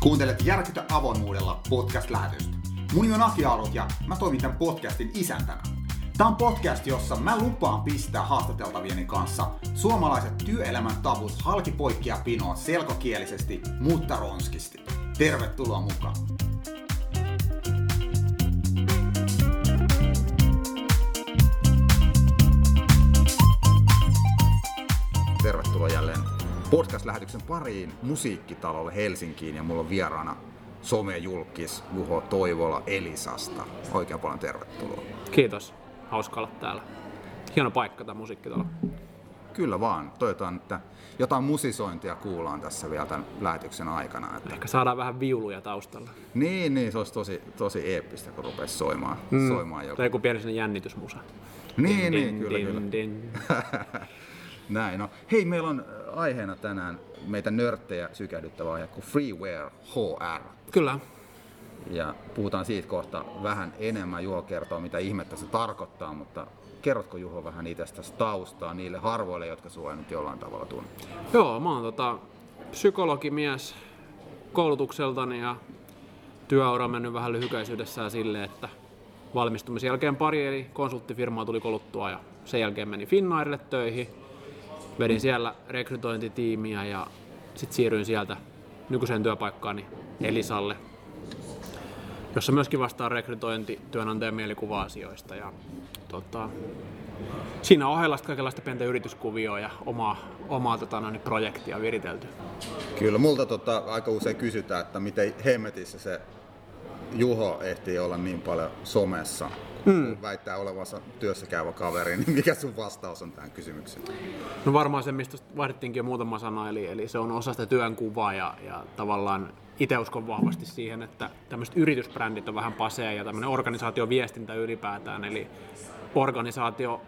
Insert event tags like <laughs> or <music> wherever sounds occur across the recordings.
Kuuntelet Järkytä avoimuudella podcast-lähetystä. Mun nimi on Aki Arut ja mä toimin tämän podcastin isäntänä. Tämä on podcast, jossa mä lupaan pistää haastateltavieni kanssa suomalaiset työelämän tavut halki poikkia pinoon selkokielisesti, mutta ronskisti. Tervetuloa mukaan! Podcast-lähetyksen pariin musiikkitalolle Helsinkiin ja mulla on vieraana somejulkis Juho Toivola Elisasta. Oikein paljon tervetuloa. Kiitos. Hauska olla täällä. Hieno paikka tämä musiikkitalo. Kyllä vaan. Toivotaan, että jotain musisointia kuullaan tässä vielä tämän lähetyksen aikana. Että... Ehkä saadaan vähän viuluja taustalla. Niin, niin, se olisi tosi, tosi eeppistä, kun rupesi soimaan, mm. soimaan joku. Tai joku pieni jännitysmusa. Niin, din, niin, kyllä, din, kyllä. Din. <laughs> Näin, no. Hei, meillä on aiheena tänään meitä nörttejä sykähdyttävä aihe kuin Freeware HR. Kyllä. Ja puhutaan siitä kohta vähän enemmän. Juho kertoo, mitä ihmettä se tarkoittaa, mutta kerrotko Juho vähän itsestäsi taustaa niille harvoille, jotka sua nyt jollain tavalla tunne? Joo, mä oon tota, psykologimies koulutukseltani ja työura on mennyt vähän lyhykäisyydessään silleen, että valmistumisen jälkeen pari eri konsulttifirmaa tuli koluttua ja sen jälkeen meni Finnairille töihin. Vedin siellä rekrytointitiimiä ja sitten siirryin sieltä nykyiseen työpaikkaani Elisalle, jossa myöskin vastaa rekrytointi työnantajan mielikuva-asioista. Ja, tota, siinä ohella sitten kaikenlaista pientä yrityskuvioa ja omaa, omaa tota, noin, projektia viritelty. Kyllä, multa tota, aika usein kysytään, että miten hemmetissä se Juho ehtii olla niin paljon somessa, mm. väittää olevansa työssä käyvä kaveri, niin mikä sun vastaus on tähän kysymykseen? No varmaan se, mistä vaihdettiinkin jo muutama sana, eli, eli se on osa sitä työnkuvaa ja, ja tavallaan itse uskon vahvasti siihen, että tämmöiset yritysbrändit on vähän pasea ja tämmöinen organisaatioviestintä ylipäätään, eli organisaatio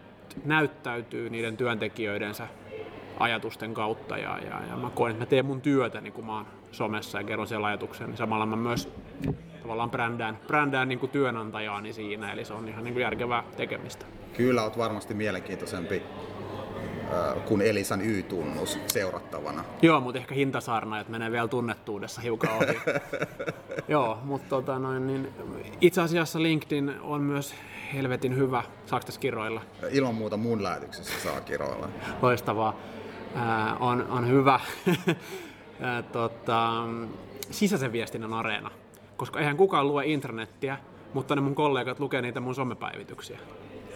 näyttäytyy niiden työntekijöidensä ajatusten kautta ja, ja, ja mä koen, että mä teen mun työtä niin kun mä oon somessa ja kerron siellä ajatuksen, niin samalla mä myös tavallaan brändään, brändään niin kuin työnantajaani siinä, eli se on ihan niin kuin järkevää tekemistä. Kyllä, oot varmasti mielenkiintoisempi äh, kuin Elisan Y-tunnus seurattavana. Joo, mutta ehkä hintasarna, että menee vielä tunnettuudessa hiukan ohi. <laughs> Joo, mutta tota noin, niin itse asiassa LinkedIn on myös helvetin hyvä. Saako tässä kiroilla? Ilman muuta mun lähetyksessä saa kiroilla. Loistavaa. Äh, on, on hyvä <laughs> äh, tota, sisäisen viestinnän areena koska eihän kukaan lue internettiä, mutta ne mun kollegat lukee niitä mun somepäivityksiä.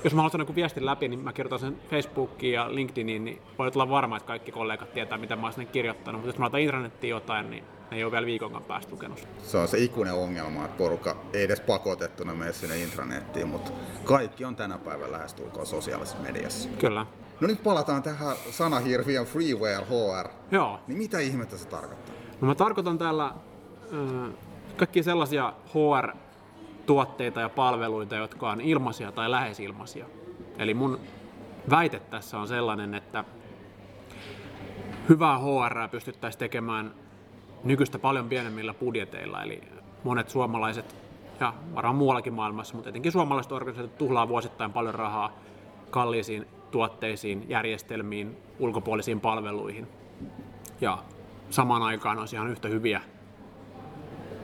Jos mä haluan joku viestin läpi, niin mä kirjoitan sen Facebookiin ja LinkedIniin, niin voi olla varma, että kaikki kollegat tietää, mitä mä oon sinne kirjoittanut. Mutta jos mä laitan internettiin jotain, niin ne ei ole vielä viikonkaan päästä lukenut. Se on se ikuinen ongelma, että porukka ei edes pakotettuna mene sinne intranettiin, mutta kaikki on tänä päivänä lähestulkoon sosiaalisessa mediassa. Kyllä. No nyt palataan tähän sanahirviön freeware HR. Joo. Niin mitä ihmettä se tarkoittaa? No mä tarkoitan täällä äh, kaikki sellaisia HR-tuotteita ja palveluita, jotka on ilmaisia tai lähes ilmaisia. Eli mun väite tässä on sellainen, että hyvää HR pystyttäisiin tekemään nykyistä paljon pienemmillä budjeteilla. Eli monet suomalaiset ja varmaan muuallakin maailmassa, mutta etenkin suomalaiset organisaatiot tuhlaa vuosittain paljon rahaa kalliisiin tuotteisiin, järjestelmiin, ulkopuolisiin palveluihin. Ja samaan aikaan on ihan yhtä hyviä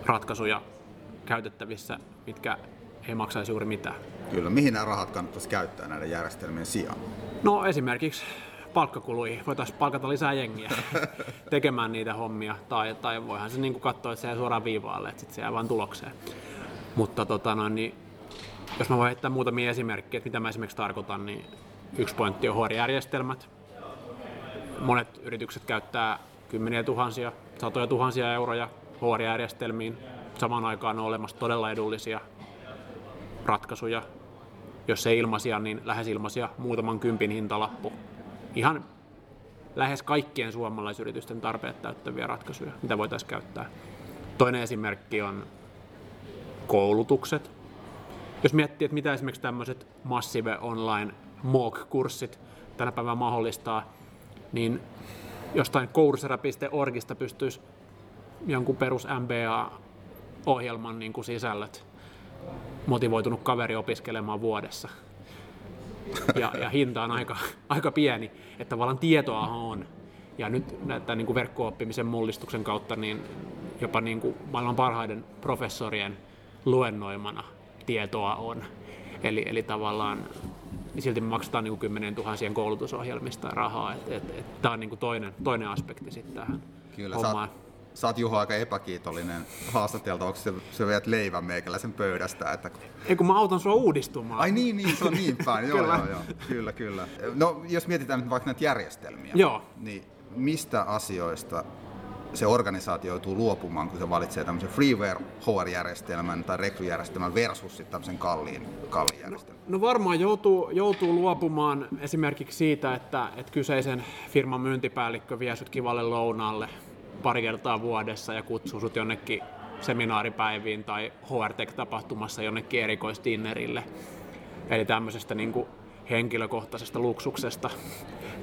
ratkaisuja käytettävissä, mitkä ei maksaisi juuri mitään. Kyllä, mihin nämä rahat kannattaisi käyttää näiden järjestelmien sijaan? No esimerkiksi palkkakuluihin. Voitaisiin palkata lisää jengiä <laughs> tekemään niitä hommia. Tai, tai voihan se niin kuin katsoa, että se jää suoraan viivaalle, että sitten se jää vain tulokseen. Mutta tota, no, niin, jos mä voin heittää muutamia esimerkkejä, että mitä mä esimerkiksi tarkoitan, niin yksi pointti on HR-järjestelmät. Monet yritykset käyttää kymmeniä tuhansia, satoja tuhansia euroja HR-järjestelmiin. Samaan aikaan on olemassa todella edullisia ratkaisuja, jos ei ilmaisia, niin lähes ilmaisia, muutaman kympin hintalappu. Ihan lähes kaikkien suomalaisyritysten tarpeet täyttäviä ratkaisuja, mitä voitaisiin käyttää. Toinen esimerkki on koulutukset. Jos miettii, että mitä esimerkiksi tämmöiset massive online MOOC-kurssit tänä päivänä mahdollistaa, niin jostain coursera.orgista pystyisi jonkun perus MBA-ohjelman niin kuin sisällöt motivoitunut kaveri opiskelemaan vuodessa. Ja, ja hinta on aika, aika pieni, että tavallaan tietoa on. Ja nyt näitä niin kuin verkko-oppimisen mullistuksen kautta niin jopa niin kuin maailman parhaiden professorien luennoimana tietoa on. Eli, eli tavallaan niin silti me maksetaan niin kuin kymmenen tuhansien koulutusohjelmista rahaa. Et, et, et, Tämä on niin kuin toinen, toinen aspekti sitten tähän Kyllä, hommaan. Sä oot, sä oot Juho aika epäkiitollinen haastatelta, onko se, se viet leivän meikäläisen pöydästä? Että... Ei kun mä autan sua uudistumaan. Ai niin, niin se on niin päin. <laughs> joo, kyllä. joo, joo, kyllä, kyllä. No jos mietitään nyt vaikka näitä järjestelmiä, joo. niin mistä asioista se organisaatio joutuu luopumaan, kun se valitsee tämmöisen freeware HR-järjestelmän tai rekryjärjestelmän versus sitten tämmöisen kalliin, kalliin järjestelmän? No, no varmaan joutuu, joutuu luopumaan esimerkiksi siitä, että, että kyseisen firman myyntipäällikkö vie sut kivalle lounaalle pari kertaa vuodessa ja kutsuu sut jonnekin seminaaripäiviin tai HR-tapahtumassa jonnekin erikoistinnerille. Eli tämmöisestä niin kuin henkilökohtaisesta luksuksesta,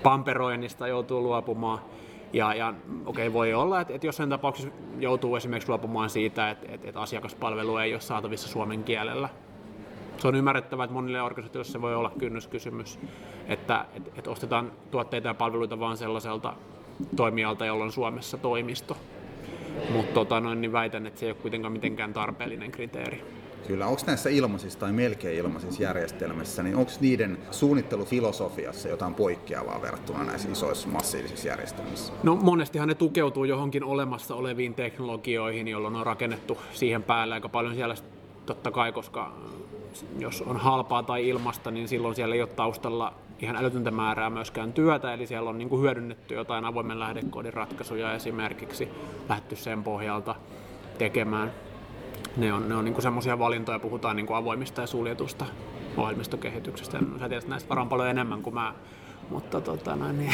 pamperoinnista joutuu luopumaan. Ja, ja okei, okay, voi olla, että, että jossain tapauksessa joutuu esimerkiksi luopumaan siitä, että, että, että asiakaspalvelu ei ole saatavissa suomen kielellä. Se on ymmärrettävää, että monille organisaatioille se voi olla kynnyskysymys, että, että, että ostetaan tuotteita ja palveluita vain sellaiselta toimijalta, jolla on Suomessa toimisto. Mutta tota, noin, niin väitän, että se ei ole kuitenkaan mitenkään tarpeellinen kriteeri. Kyllä, onko näissä ilmaisissa tai melkein ilmaisissa järjestelmissä, niin onko niiden suunnittelufilosofiassa jotain poikkeavaa verrattuna näissä isoissa massiivisissa järjestelmissä? No monestihan ne tukeutuu johonkin olemassa oleviin teknologioihin, jolloin on rakennettu siihen päälle aika paljon siellä totta kai, koska jos on halpaa tai ilmasta, niin silloin siellä ei ole taustalla ihan älytöntä määrää myöskään työtä, eli siellä on niin kuin hyödynnetty jotain avoimen lähdekoodin ratkaisuja esimerkiksi, lähdetty sen pohjalta tekemään. Ne on, ne on niin semmoisia valintoja, puhutaan niin kuin avoimista ja suljetusta ohjelmistokehityksestä. Sä tiedät näistä varmaan paljon enemmän kuin mä mutta tota, <laughs> no, niin.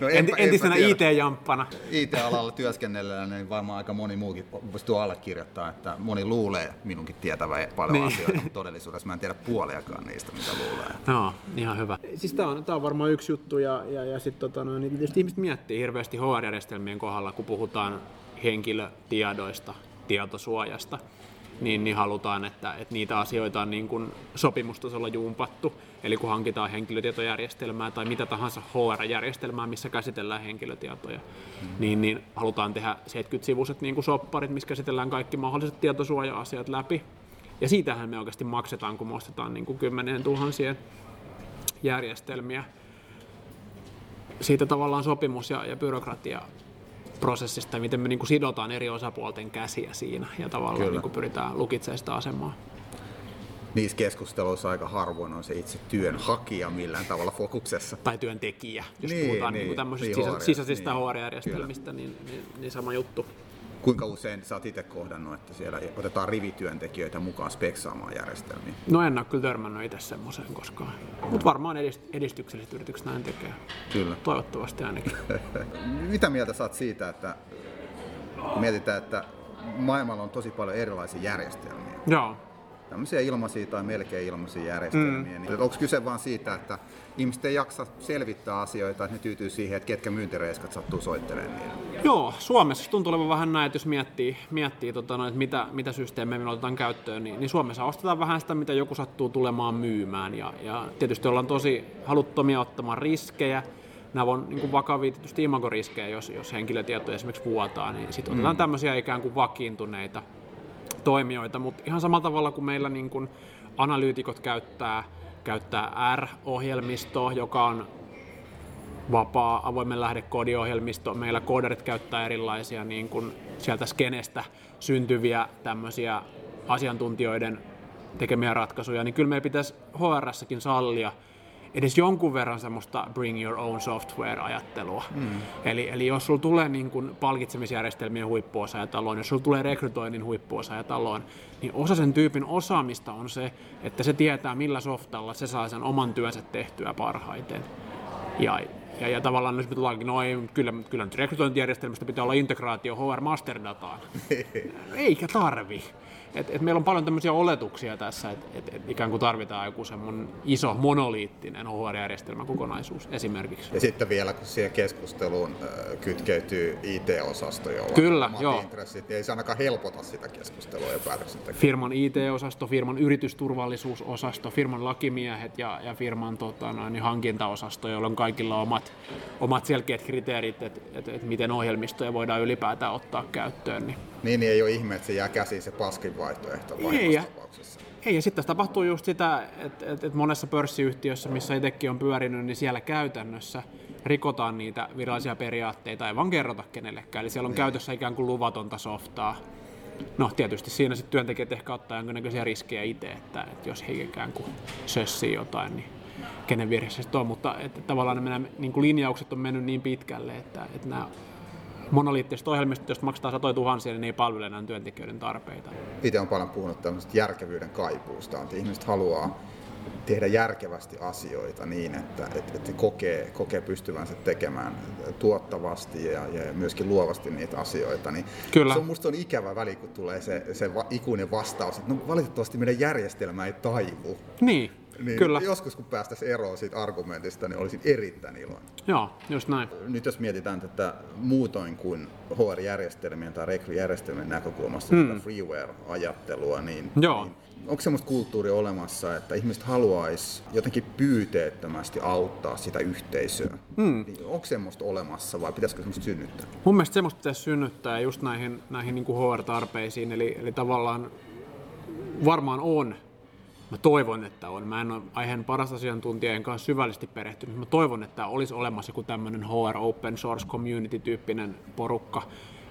no enpä, entisenä IT-jamppana. IT-alalla työskennellään, niin varmaan aika moni muukin pystyy allekirjoittaa, että moni luulee minunkin tietävä paljon niin. asioita, mutta todellisuudessa mä en tiedä puoliakaan niistä, mitä luulee. No, ihan hyvä. Siis tämä on, tää on varmaan yksi juttu, ja, ja, ja sitten tota, no, niin tietysti ihmiset miettii hirveästi HR-järjestelmien kohdalla, kun puhutaan henkilötiedoista, tietosuojasta niin, niin halutaan, että, että niitä asioita on niin kuin sopimustasolla jumpattu. Eli kun hankitaan henkilötietojärjestelmää tai mitä tahansa HR-järjestelmää, missä käsitellään henkilötietoja, mm. niin, niin halutaan tehdä 70-sivuiset niin kuin sopparit, missä käsitellään kaikki mahdolliset tietosuoja-asiat läpi. Ja siitähän me oikeasti maksetaan, kun me ostetaan niin kuin kymmenien tuhansien järjestelmiä. Siitä tavallaan sopimus ja, ja byrokratia prosessista ja miten me niin kuin sidotaan eri osapuolten käsiä siinä ja tavallaan niin kuin pyritään lukitsemaan sitä asemaa. Niissä keskusteluissa aika harvoin on se itse työnhakija millään tavalla fokuksessa. Tai työntekijä, jos niin, puhutaan niin, niin tämmöisistä niin, sisäisistä niin, HR-järjestelmistä, niin, niin, niin sama juttu. Kuinka usein sä oot itse kohdannut, että siellä otetaan rivityöntekijöitä mukaan speksaamaan järjestelmiä? No en ole kyllä törmännyt itse semmoiseen koskaan. Mutta varmaan edistykselliset yritykset näin tekee. Kyllä. Toivottavasti ainakin. <laughs> Mitä mieltä saat siitä, että mietitään, että maailmalla on tosi paljon erilaisia järjestelmiä. Joo tämmöisiä ilmaisia tai melkein ilmaisia järjestelmiä. Mm. Niin, onko kyse vain siitä, että ihmiset ei jaksa selvittää asioita, että ne tyytyy siihen, että ketkä myyntireiskat sattuu soittelemaan niin. Joo, Suomessa tuntuu olevan vähän näin, että jos miettii, miettii tota, no, että mitä, mitä systeemejä me otetaan käyttöön, niin, niin Suomessa ostetaan vähän sitä, mitä joku sattuu tulemaan myymään. Ja, ja tietysti ollaan tosi haluttomia ottamaan riskejä, nämä on niin kuin vakavia tietysti imagoriskejä, jos, jos henkilötietoja esimerkiksi vuotaa, niin sitten otetaan mm. tämmöisiä ikään kuin vakiintuneita toimijoita, mutta ihan samalla tavalla kuin meillä niin kuin analyytikot käyttää, käyttää R-ohjelmistoa, joka on vapaa avoimen lähdekoodiohjelmisto. Meillä koodarit käyttää erilaisia niin kuin sieltä skenestä syntyviä tämmöisiä asiantuntijoiden tekemiä ratkaisuja, niin kyllä meidän pitäisi HR-säkin sallia – edes jonkun verran semmoista bring your own software-ajattelua. Mm. Eli, eli jos sulla tulee niin kuin palkitsemisjärjestelmien huippuosaajataloon, jos sulla tulee rekrytoinnin huippuosaajataloon, niin osa sen tyypin osaamista on se, että se tietää millä softalla se saa sen oman työnsä tehtyä parhaiten. Ja, ja, ja tavallaan jos me tullaankin, no ei, kyllä, kyllä nyt rekrytointijärjestelmästä pitää olla integraatio HR Masterdataan. <laughs> Eikä tarvi. Et, et meillä on paljon tämmöisiä oletuksia tässä, että et, et ikään kuin tarvitaan joku semmoinen iso monoliittinen HR-järjestelmä kokonaisuus esimerkiksi. Ja sitten vielä, kun siihen keskusteluun kytkeytyy IT-osasto, jolla Kyllä, on joo. intressit, ei se ainakaan helpota sitä keskustelua ja päätöksentekoa. Firman IT-osasto, firman yritysturvallisuusosasto, firman lakimiehet ja, ja firman tota, noin, hankintaosasto, joilla on kaikilla omat omat, selkeät kriteerit, että et, et miten ohjelmistoja voidaan ylipäätään ottaa käyttöön. Niin, niin, niin ei ole ihme, että se jää käsiin se paskin vaihtoehto ei, ja, ei, ja sitten tapahtuu just sitä, että, että, että monessa pörssiyhtiössä, missä itsekin on pyörinyt, niin siellä käytännössä rikotaan niitä virallisia periaatteita, ei vaan kerrota kenellekään. Eli siellä on niin. käytössä ikään kuin luvatonta softaa. No tietysti siinä sitten työntekijät ehkä ottaa jonkinnäköisiä riskejä itse, että, että jos he ikään kuin sössii jotain, niin kenen virhe se on, mutta että tavallaan nämä niin kuin linjaukset on mennyt niin pitkälle, että, että nämä monoliittiset ohjelmistot, jos maksetaan satoja tuhansia, niin ne ei palvele enää työntekijöiden tarpeita. Itse on paljon puhunut tämmöisestä järkevyyden kaipuusta, että ihmiset haluaa tehdä järkevästi asioita niin, että, että, että kokee, kokee pystyvänsä tekemään tuottavasti ja, ja myöskin luovasti niitä asioita. Niin Kyllä. Se on musta on ikävä väli, kun tulee se, se va, ikuinen vastaus, että no, valitettavasti meidän järjestelmä ei taivu. Niin. Niin Kyllä. Joskus kun päästäisiin eroon siitä argumentista, niin olisin erittäin iloinen. Joo, just näin. Nyt jos mietitään tätä muutoin kuin HR-järjestelmien tai rekryjärjestelmien näkökulmasta, mm. tätä freeware-ajattelua, niin, Joo. niin onko semmoista kulttuuria olemassa, että ihmiset haluaisi jotenkin pyyteettömästi auttaa sitä yhteisöä? Mm. Onko semmoista olemassa vai pitäisikö semmoista synnyttää? Mun mielestä semmoista pitäisi synnyttää just näihin, näihin niin kuin HR-tarpeisiin, eli, eli tavallaan varmaan on Mä toivon, että on. Mä en ole aiheen paras asiantuntijan kanssa syvällisesti perehtynyt. Mä toivon, että olisi olemassa joku tämmöinen HR Open Source Community-tyyppinen porukka,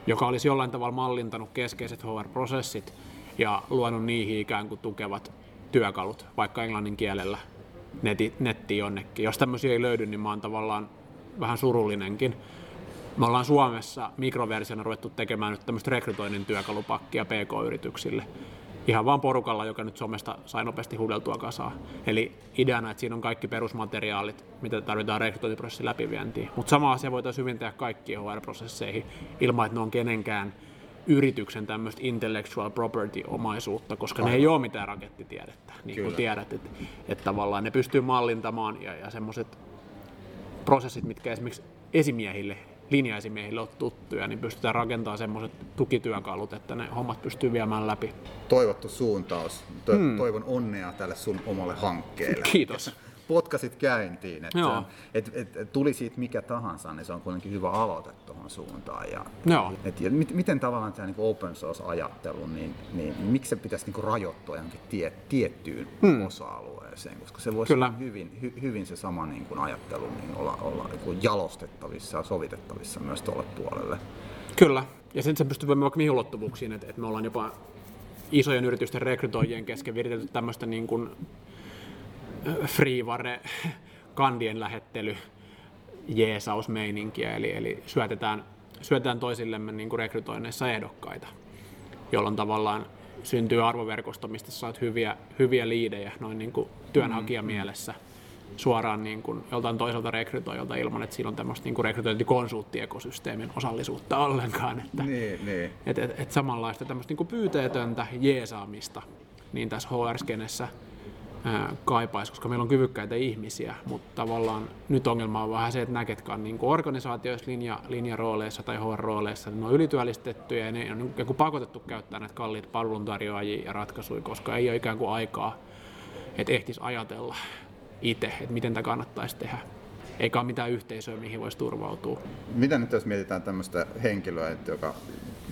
joka olisi jollain tavalla mallintanut keskeiset HR-prosessit ja luonut niihin ikään kuin tukevat työkalut, vaikka englannin kielellä netti, netti jonnekin. Jos tämmöisiä ei löydy, niin mä oon tavallaan vähän surullinenkin. Me ollaan Suomessa mikroversiona ruvettu tekemään nyt tämmöistä rekrytoinnin työkalupakkia PK-yrityksille ihan vaan porukalla, joka nyt somesta sai nopeasti huudeltua kasaan. Eli ideana, että siinä on kaikki perusmateriaalit, mitä tarvitaan rekrytointiprosessin läpivientiin. Mutta sama asia voitaisiin hyvin tehdä kaikkiin HR-prosesseihin ilman, että ne on kenenkään yrityksen tämmöistä intellectual property-omaisuutta, koska Aivan. ne ei ole mitään rakettitiedettä, niin Kyllä. kuin tiedät, että, että tavallaan ne pystyy mallintamaan ja, ja semmoiset prosessit, mitkä esimerkiksi esimiehille linjaisimiehille ole tuttuja, niin pystytään rakentamaan semmoiset tukityökalut, että ne hommat pystyy viemään läpi. Toivottu suuntaus. To- hmm. Toivon onnea tälle sun omalle hankkeelle. Kiitos potkasit käyntiin. Että et, et, et, tuli siitä mikä tahansa, niin se on kuitenkin hyvä aloite tuohon suuntaan. Ja, Joo. Et, ja mit, miten tavallaan tämä niin open source-ajattelu, niin, niin miksi se pitäisi niin rajoittua johonkin tie, tiettyyn hmm. osa-alueeseen, koska se voisi Kyllä. hyvin, hy, hyvin se sama niin kuin ajattelu niin olla, olla niin jalostettavissa ja sovitettavissa myös tuolle puolelle. Kyllä, ja sen, sen pystyy voimaan vaikka mihin ulottuvuuksiin, että, että me ollaan jopa isojen yritysten rekrytoijien kesken viritelty tämmöistä niin kuin freeware kandien lähettely jeesausmeininkiä, eli, eli syötetään, syötetään toisillemme niin kuin rekrytoinneissa ehdokkaita, jolloin tavallaan syntyy arvoverkosto, mistä saat hyviä, hyviä liidejä noin niin kuin työnhakijamielessä suoraan niin kuin joltain toiselta rekrytoijalta ilman, että siinä on tämmöistä niin rekrytointikonsulttiekosysteemin osallisuutta ollenkaan. Että, niin, niin. Et, et, et samanlaista tämmöistä niin kuin pyyteetöntä jeesaamista niin tässä HR-skenessä – kaipaisi, koska meillä on kyvykkäitä ihmisiä, mutta tavallaan nyt ongelma on vähän se, että nämä, ketkä on niin organisaatioissa, linja, linjarooleissa tai HR-rooleissa, niin ne on ylityöllistettyjä ja ne on niin pakotettu käyttää näitä kalliita palveluntarjoajia ja ratkaisuja, koska ei ole ikään kuin aikaa, että ehtisi ajatella itse, että miten tämä kannattaisi tehdä eikä ole mitään yhteisöä, mihin voisi turvautua. Mitä nyt jos mietitään tämmöistä henkilöä, joka,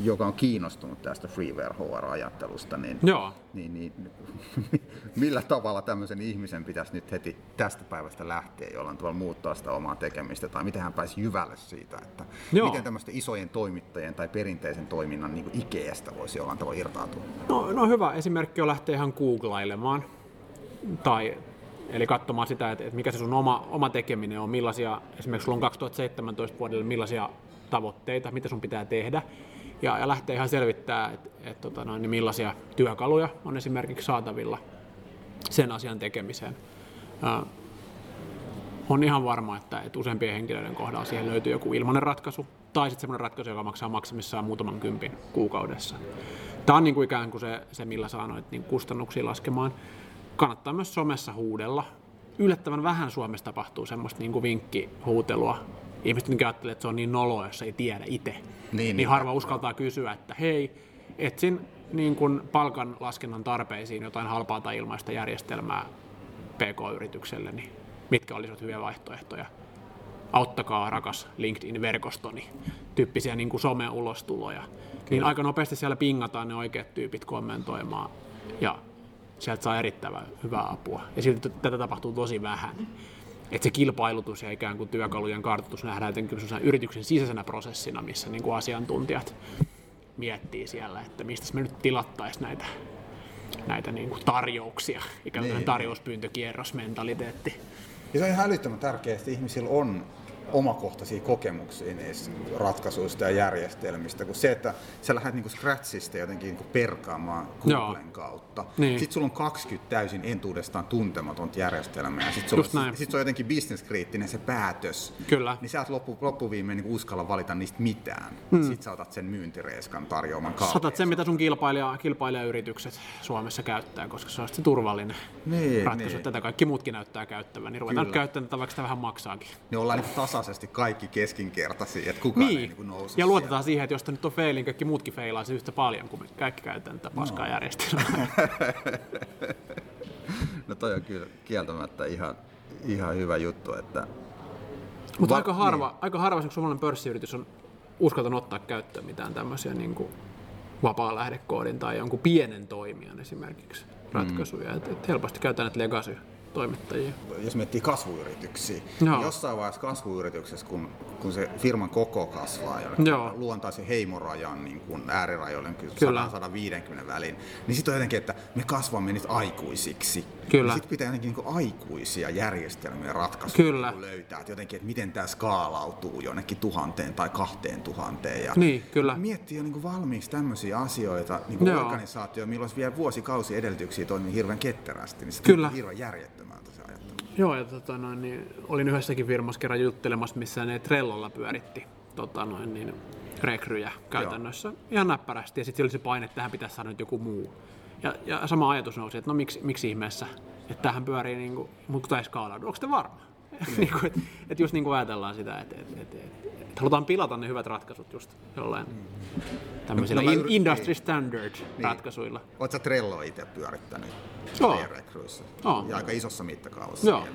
joka on kiinnostunut tästä freeware HR-ajattelusta, niin, Joo. niin, niin <laughs> millä tavalla tämmöisen ihmisen pitäisi nyt heti tästä päivästä lähteä jollain tavalla muuttaa sitä omaa tekemistä, tai miten hän pääsi jyvälle siitä, että Joo. miten tämmöistä isojen toimittajien tai perinteisen toiminnan niin Ikeasta voisi jollain tavalla irtautua? No, no hyvä esimerkki on lähteä ihan googlailemaan tai Eli katsomaan sitä, että, että mikä se sun oma, oma tekeminen on, millaisia, esimerkiksi sulla on 2017 vuodelle, millaisia tavoitteita, mitä sun pitää tehdä. Ja, ja lähtee ihan selvittää, että, että tota noin, niin millaisia työkaluja on esimerkiksi saatavilla sen asian tekemiseen. Ää, on ihan varma, että, että useampien henkilöiden kohdalla siihen löytyy joku ilmainen ratkaisu, tai sitten semmoinen ratkaisu, joka maksaa maksimissaan muutaman kympin kuukaudessa. Tämä on niin kuin ikään kuin se, se millä saa noita niin kustannuksia laskemaan kannattaa myös somessa huudella. Yllättävän vähän Suomessa tapahtuu semmoista niin kuin vinkkihuutelua. Ihmiset niin ajattelee, että se on niin noloa, jos ei tiedä itse. Niin, niin, niin harva uskaltaa kysyä, että hei, etsin niin kuin palkan laskennan tarpeisiin jotain halpaa tai ilmaista järjestelmää PK-yritykselle, niin mitkä olisivat hyviä vaihtoehtoja. auttakaa rakas LinkedIn-verkostoni, tyyppisiä niin kuin some-ulostuloja. Niin aika nopeasti siellä pingataan ne oikeat tyypit kommentoimaan ja sieltä saa erittäin hyvää apua. Ja silti tätä tapahtuu tosi vähän. Että se kilpailutus ja ikään kuin työkalujen kartoitus nähdään jotenkin yrityksen sisäisenä prosessina, missä niin kuin asiantuntijat miettii siellä, että mistä me nyt tilattaisiin näitä, näitä niin kuin tarjouksia, ikään kuin niin. tarjouspyyntökierrosmentaliteetti. Ja se on ihan älyttömän tärkeää, että ihmisillä on omakohtaisia kokemuksia niistä ratkaisuista ja järjestelmistä, kuin se, että sä lähdet niinku scratchista jotenkin niinku perkaamaan Googlen kautta. Niin. Sitten sulla on 20 täysin entuudestaan tuntematonta järjestelmää ja sitten sulla sit se on jotenkin bisneskriittinen se päätös. Kyllä. Niin sä et loppu, loppuviimein niinku uskalla valita niistä mitään. Hmm. Sitten sä otat sen myyntireeskan tarjoaman kautta. Saatat sen, mitä sun kilpailija, kilpailijayritykset Suomessa käyttää, koska se on se turvallinen niin, ratkaisu. Niin. Tätä kaikki muutkin näyttää käyttävän, niin ruvetaan käyttämään tätä, vaikka sitä vähän maksaakin. Niin ollaan niin tasa tasaisesti kaikki keskinkertaisia, että kukaan niin. ei niin nouse Ja luotetaan siihen, että jos nyt on feilin, kaikki muutkin feilaisi yhtä paljon, kuin me kaikki käytetään tätä paskaa no. järjestelmää. <laughs> <laughs> no toi on kyllä kieltämättä ihan, ihan hyvä juttu, että... Mutta Va- aika harva, niin. aika harva suomalainen pörssiyritys on uskaltanut ottaa käyttöön mitään tämmöisiä niin kuin vapaa lähdekoodin tai jonkun pienen toimijan esimerkiksi ratkaisuja. Mm. Et, et helposti käytetään näitä legacy toimittajia. Jos miettii kasvuyrityksiä, no. niin jossain vaiheessa kasvuyrityksessä, kun, kun se firman koko kasvaa ja luontaisen heimorajan niin kun äärirajoille kyllä 150 väliin, niin sitten on jotenkin, että me kasvamme nyt aikuisiksi. Kyllä. Sitten pitää jotenkin niin aikuisia järjestelmiä ratkaisuja kyllä. Niin löytää, että jotenkin, että miten tämä skaalautuu jonnekin tuhanteen tai kahteen tuhanteen. Ja niin, kyllä. Miettii jo niin valmiiksi tämmöisiä asioita, niin kuin organisaatio, milloin olisi vielä vuosikausi edellytyksiä toimii hirveän ketterästi, niin se kyllä. hirveän järjettömän Joo, ja tota noin, niin olin yhdessäkin firmassa kerran juttelemassa, missä ne Trellolla pyöritti tota noin, niin, rekryjä käytännössä Joo. ihan näppärästi, ja sitten oli se paine, että tähän pitäisi saada nyt joku muu. Ja, ja sama ajatus nousi, että no miksi, miksi ihmeessä, että tähän pyörii, niin kuin, mutta tämä ei skaalaudu. Onko te varma? <laughs> niin kuin, että, että just niin kuin ajatellaan sitä, että, että, että, että, että halutaan pilata ne hyvät ratkaisut just jollain mm. tämmöisillä no, in, industry standard niin. ratkaisuilla. Oletko Trello itse pyörittänyt Joo. Oh. Ja aika isossa mittakaavassa. Joo.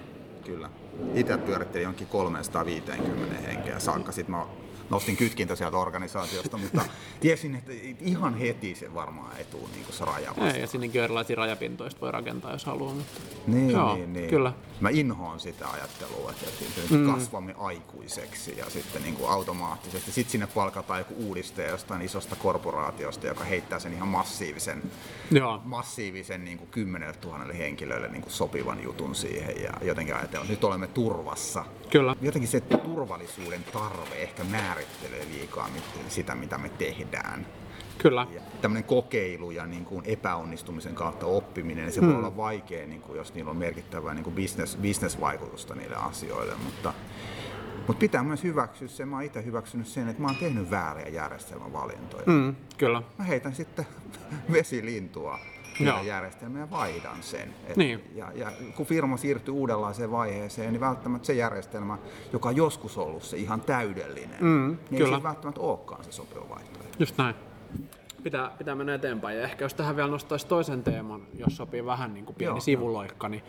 Kyllä. Itse pyörittelin jonkin 350 henkeä saakka. Sitten mä nostin kytkintä sieltä organisaatiosta, mutta tiesin, että ihan heti se varmaan ei tule niin se raja vastaan. Ei, ja sinnekin erilaisia rajapintoista voi rakentaa, jos haluaa. Mutta... Niin, Joo, niin, niin. Kyllä. Mä inhoan sitä ajattelua, että, että mm. kasvamme aikuiseksi ja sitten niin kuin automaattisesti. Sitten sinne palkataan joku uudistaja jostain isosta korporaatiosta, joka heittää sen ihan massiivisen, Joo. massiivisen niin kuin kymmenelle tuhannelle henkilölle niin kuin sopivan jutun siihen ja jotenkin ajatellaan, että nyt olemme turvassa. Kyllä. Jotenkin se turvallisuuden tarve ehkä määrittelee liikaa sitä, mitä me tehdään. Kyllä. Ja tämmöinen kokeilu ja niin kuin epäonnistumisen kautta oppiminen, niin se hmm. voi olla vaikea, niin kuin, jos niillä on merkittävää niin kuin business, business-vaikutusta niille asioille, mutta mutta pitää myös hyväksyä se, mä oon itse hyväksynyt sen, että mä oon tehnyt vääriä järjestelmävalintoja. Mm, kyllä. Mä heitän sitten <laughs> vesilintua järjestelmää ja vaihdan sen. Et, niin. ja, ja kun firma siirtyy uudenlaiseen vaiheeseen, niin välttämättä se järjestelmä, joka on joskus ollut se ihan täydellinen, mm, niin kyllä. ei se välttämättä olekaan se sopiva vaihtoehto. Just näin. Pitää, pitää mennä eteenpäin. Ja ehkä jos tähän vielä nostaisi toisen teeman, jos sopii vähän niin kuin pieni Joo, sivuloikka, niin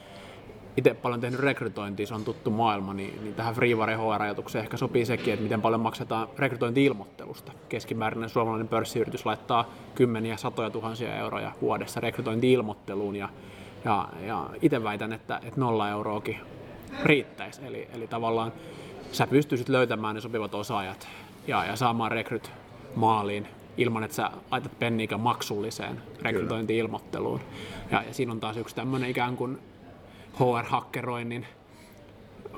itse paljon tehnyt rekrytointia, se on tuttu maailma, niin, niin tähän Freeware HR-ajatukseen ehkä sopii sekin, että miten paljon maksetaan rekrytointi-ilmoittelusta. Keskimääräinen suomalainen pörssiyritys laittaa kymmeniä, satoja tuhansia euroja vuodessa rekrytointi-ilmoitteluun ja, ja, ja itse väitän, että, että nolla euroakin riittäisi. Eli, eli tavallaan sä pystyisit löytämään ne sopivat osaajat ja, ja saamaan rekryt maaliin ilman, että sä laitat penniikä maksulliseen rekrytointi-ilmoitteluun. Ja, ja siinä on taas yksi tämmöinen ikään kuin HR-hakkeroinnin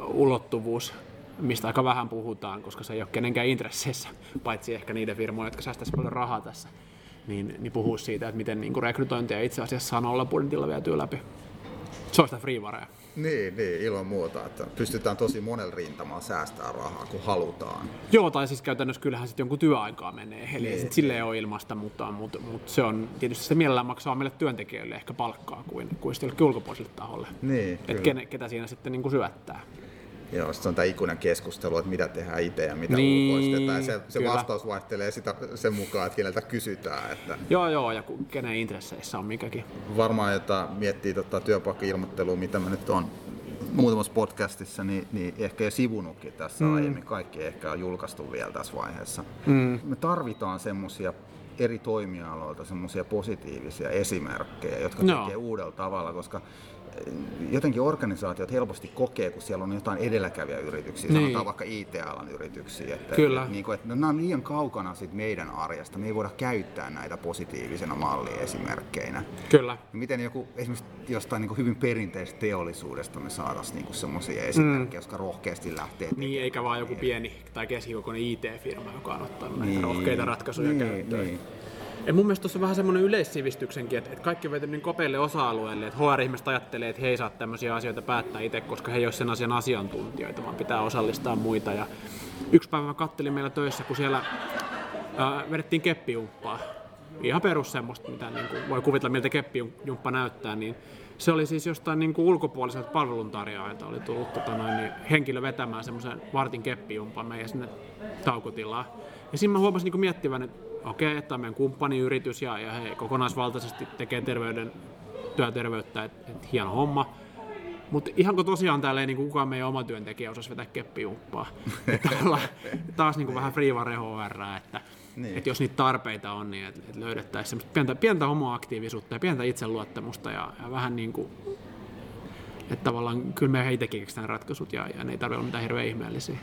ulottuvuus, mistä aika vähän puhutaan, koska se ei ole kenenkään intresseissä, paitsi ehkä niiden firmojen, jotka säästäisi paljon rahaa tässä, niin, niin puhuu siitä, että miten niin rekrytointia itse asiassa saa nolla budjetilla vietyä läpi. Se on sitä freewarea. Niin, niin, ilman muuta, että pystytään tosi monella rintamalla säästämään rahaa, kun halutaan. Joo, tai siis käytännössä kyllähän sitten jonkun työaikaa menee, eli niin, sitten silleen niin. ole ilmasta, mutta, mutta, mutta, se on tietysti se mielellään maksaa meille työntekijöille ehkä palkkaa kuin, kuin sitten ulkopuoliselle taholle. Niin, että ken, ketä siinä sitten niin kuin syöttää. Joo, se on tämä ikuinen keskustelu, että mitä tehdään itse ja mitä niin, ulkoistetaan. Se, se vastaus vaihtelee sitä, sen mukaan, että keneltä kysytään. Että... Joo, joo, ja kenen intresseissä on mikäkin. Varmaan, että miettii tota työpaikka-ilmoittelua, mitä mä nyt on muutamassa podcastissa niin, niin ehkä jo sivunutkin tässä mm. aiemmin. Kaikki ehkä on julkaistu vielä tässä vaiheessa. Mm. Me tarvitaan semmoisia eri toimialoilta semmoisia positiivisia esimerkkejä, jotka no. tekee uudella tavalla, koska jotenkin organisaatiot helposti kokee, kun siellä on jotain edelläkävijäyrityksiä, niin. sanotaan vaikka IT-alan yrityksiä, että, Kyllä. Että, niin kuin, että nämä on liian kaukana sit meidän arjesta, me ei voida käyttää näitä positiivisena malliesimerkkeinä. Kyllä. Miten joku esimerkiksi jostain niin kuin hyvin perinteisestä teollisuudesta me saataisiin niin semmoisia esimerkkejä, mm. jotka rohkeasti lähtee tekemään. Niin, eikä vaan joku pieni tai keskikokoinen IT-firma, joka on ottanut niin. näitä rohkeita ratkaisuja niin, käyttöön. Niin. Ja mun mielestä tuossa on vähän semmoinen yleissivistyksenkin, että, että kaikki on niin kopeille osa-alueelle, että HR-ihmiset ajattelee, että he ei saa tämmöisiä asioita päättää itse, koska he ei ole sen asian asiantuntijoita, vaan pitää osallistaa muita. Ja yksi päivä mä kattelin meillä töissä, kun siellä ää, vedettiin keppijumppaa. Ihan perus semmoista, mitä niin kuin voi kuvitella, miltä keppijumppa näyttää, niin se oli siis jostain niin kuin ulkopuoliselta palveluntarjoajalta oli tullut tota noin, niin henkilö vetämään semmoisen vartin keppijumpan meidän sinne taukotilaan. Ja siinä mä huomasin niin miettivän, että okei, okay, että on meidän kumppaniyritys ja, ja he kokonaisvaltaisesti tekee terveyden, työterveyttä, että et hieno homma. Mutta ihanko tosiaan täällä ei niinku kukaan meidän oma työntekijä osaisi vetää keppijumppaa. <laughs> taas niinku vähän freeware HR, että niin. et jos niitä tarpeita on, niin et, et löydettäisiin pientä, pientä homoaktiivisuutta ja pientä itseluottamusta ja, ja vähän niin kuin, että tavallaan kyllä me heitäkin keksitään ratkaisut ja, ja ne ei tarvitse olla mitään hirveän ihmeellisiä.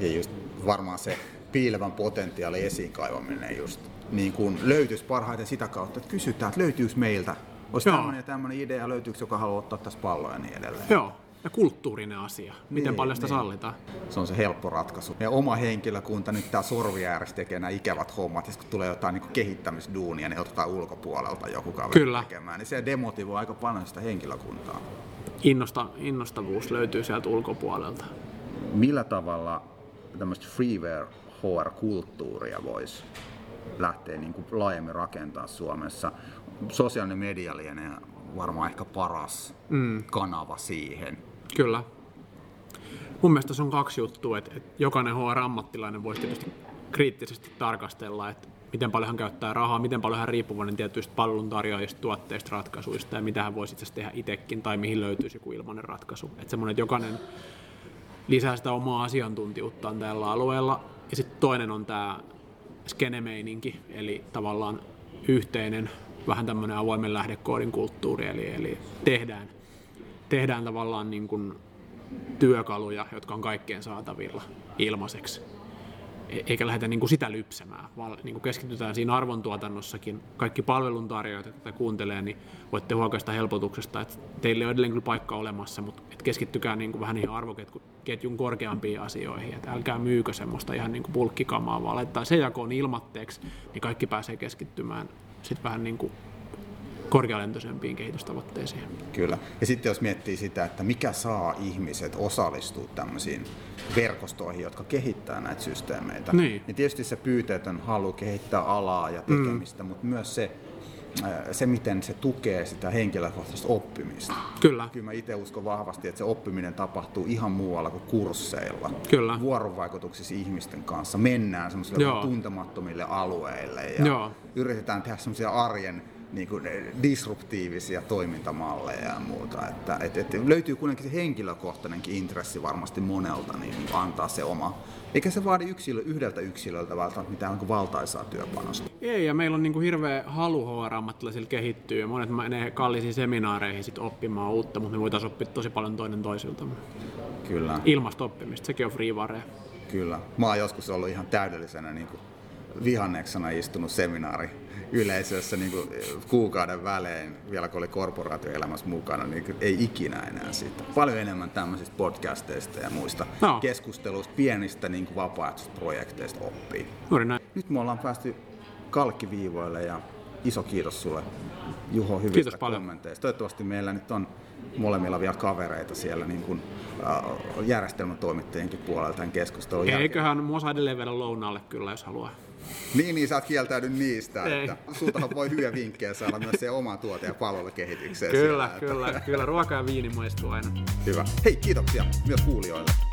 Ja just varmaan se piilevän potentiaali esiin kaivaminen just niin kuin löytyisi parhaiten sitä kautta, että kysytään, että löytyykö meiltä, olisi tämmöinen ja tämmöinen idea, löytyykö joka haluaa ottaa tässä palloa ja niin edelleen. Joo, ja kulttuurinen asia. Miten niin, paljon sitä niin. sallitaan? Se on se helppo ratkaisu. Ja oma henkilökunta nyt tämä sorvi tekee nämä ikävät hommat, ja kun tulee jotain niin kehittämisduunia, niin otetaan ulkopuolelta joku kaveri Kyllä. tekemään, niin se demotivoi aika paljon sitä henkilökuntaa. Innosta, innostavuus löytyy sieltä ulkopuolelta. Millä tavalla tämmöistä freeware HR-kulttuuria voisi lähteä niin kuin laajemmin rakentaa Suomessa. Sosiaalinen media lienee varmaan ehkä paras mm. kanava siihen. Kyllä. Mun mielestä se on kaksi juttua, että, että jokainen HR-ammattilainen voisi tietysti kriittisesti tarkastella, että miten paljon hän käyttää rahaa, miten paljon hän riippuvainen tietyistä palveluntarjoajista, tuotteista, ratkaisuista ja mitä hän voisi itse tehdä itsekin tai mihin löytyisi joku ilmainen ratkaisu. Että semmoinen, että jokainen lisää sitä omaa asiantuntijuuttaan tällä alueella ja sitten toinen on tämä skenemeininki, eli tavallaan yhteinen, vähän tämmöinen avoimen lähdekoodin kulttuuri, eli, eli tehdään, tehdään tavallaan niin kuin työkaluja, jotka on kaikkien saatavilla ilmaiseksi. E- eikä lähdetä niin kuin sitä lypsämään, vaan niin kuin keskitytään siinä arvontuotannossakin. Kaikki palveluntarjoajat, jotka kuuntelee, niin voitte huokaista helpotuksesta, että teille on edelleen kyllä paikka olemassa, mutta et keskittykää niin kuin vähän niihin arvoketjun korkeampiin asioihin. Että älkää myykö semmoista ihan niin kuin pulkkikamaa, vaan laittaa se jakoon ilmatteeksi, niin kaikki pääsee keskittymään sitten vähän niin kuin korkealentoisempiin kehitystavoitteisiin. Kyllä. Ja sitten jos miettii sitä, että mikä saa ihmiset osallistua tämmöisiin verkostoihin, jotka kehittää näitä systeemeitä, niin, niin tietysti se pyyteetön halu kehittää alaa ja tekemistä, mm. mutta myös se, äh, se, miten se tukee sitä henkilökohtaista oppimista. Kyllä. Kyllä mä itse uskon vahvasti, että se oppiminen tapahtuu ihan muualla kuin kursseilla. Kyllä. Vuorovaikutuksissa ihmisten kanssa. Mennään semmoisille tuntemattomille alueille ja Joo. yritetään tehdä semmoisia arjen niin kuin disruptiivisia toimintamalleja ja muuta. Että, et, et löytyy kuitenkin se henkilökohtainenkin intressi varmasti monelta niin antaa se oma. Eikä se vaadi yksilö, yhdeltä yksilöltä välttämättä mitään niin valtaisaa työpanosta. Ei, ja meillä on niin kuin hirveä halu HR-ammattilaisilla kehittyä, ja monet menee kallisiin seminaareihin sit oppimaan uutta, mutta me voitaisiin oppia tosi paljon toinen toisilta. Kyllä. Ilmasta oppimista, sekin on freeware. Kyllä. Mä oon joskus ollut ihan täydellisenä niin kuin vihanneksena istunut seminaari yleisössä niin kuin kuukauden välein, vielä kun oli korporaatioelämässä mukana, niin ei ikinä enää siitä. Paljon enemmän tämmöisistä podcasteista ja muista no. keskusteluista, pienistä niin kuin vapaaehtoisista projekteista oppii. Nyt me ollaan päästy kalkkiviivoille ja iso kiitos sulle Juho hyvistä kiitos kommenteista. Toivottavasti meillä nyt on molemmilla vielä kavereita siellä niin kuin, äh, järjestelmätoimittajienkin puolella tämän keskustelun Eiköhän mua saa edelleen vedä lounaalle kyllä, jos haluaa. Niin, niin sä oot kieltäydy niistä, Ei. että sultahan voi hyviä vinkkejä saada myös se oma tuote- ja palvelukehitykseen. Kyllä, siellä, kyllä, että... kyllä. Ruoka ja viini maistuu aina. Hyvä. Hei, kiitoksia myös kuulijoille.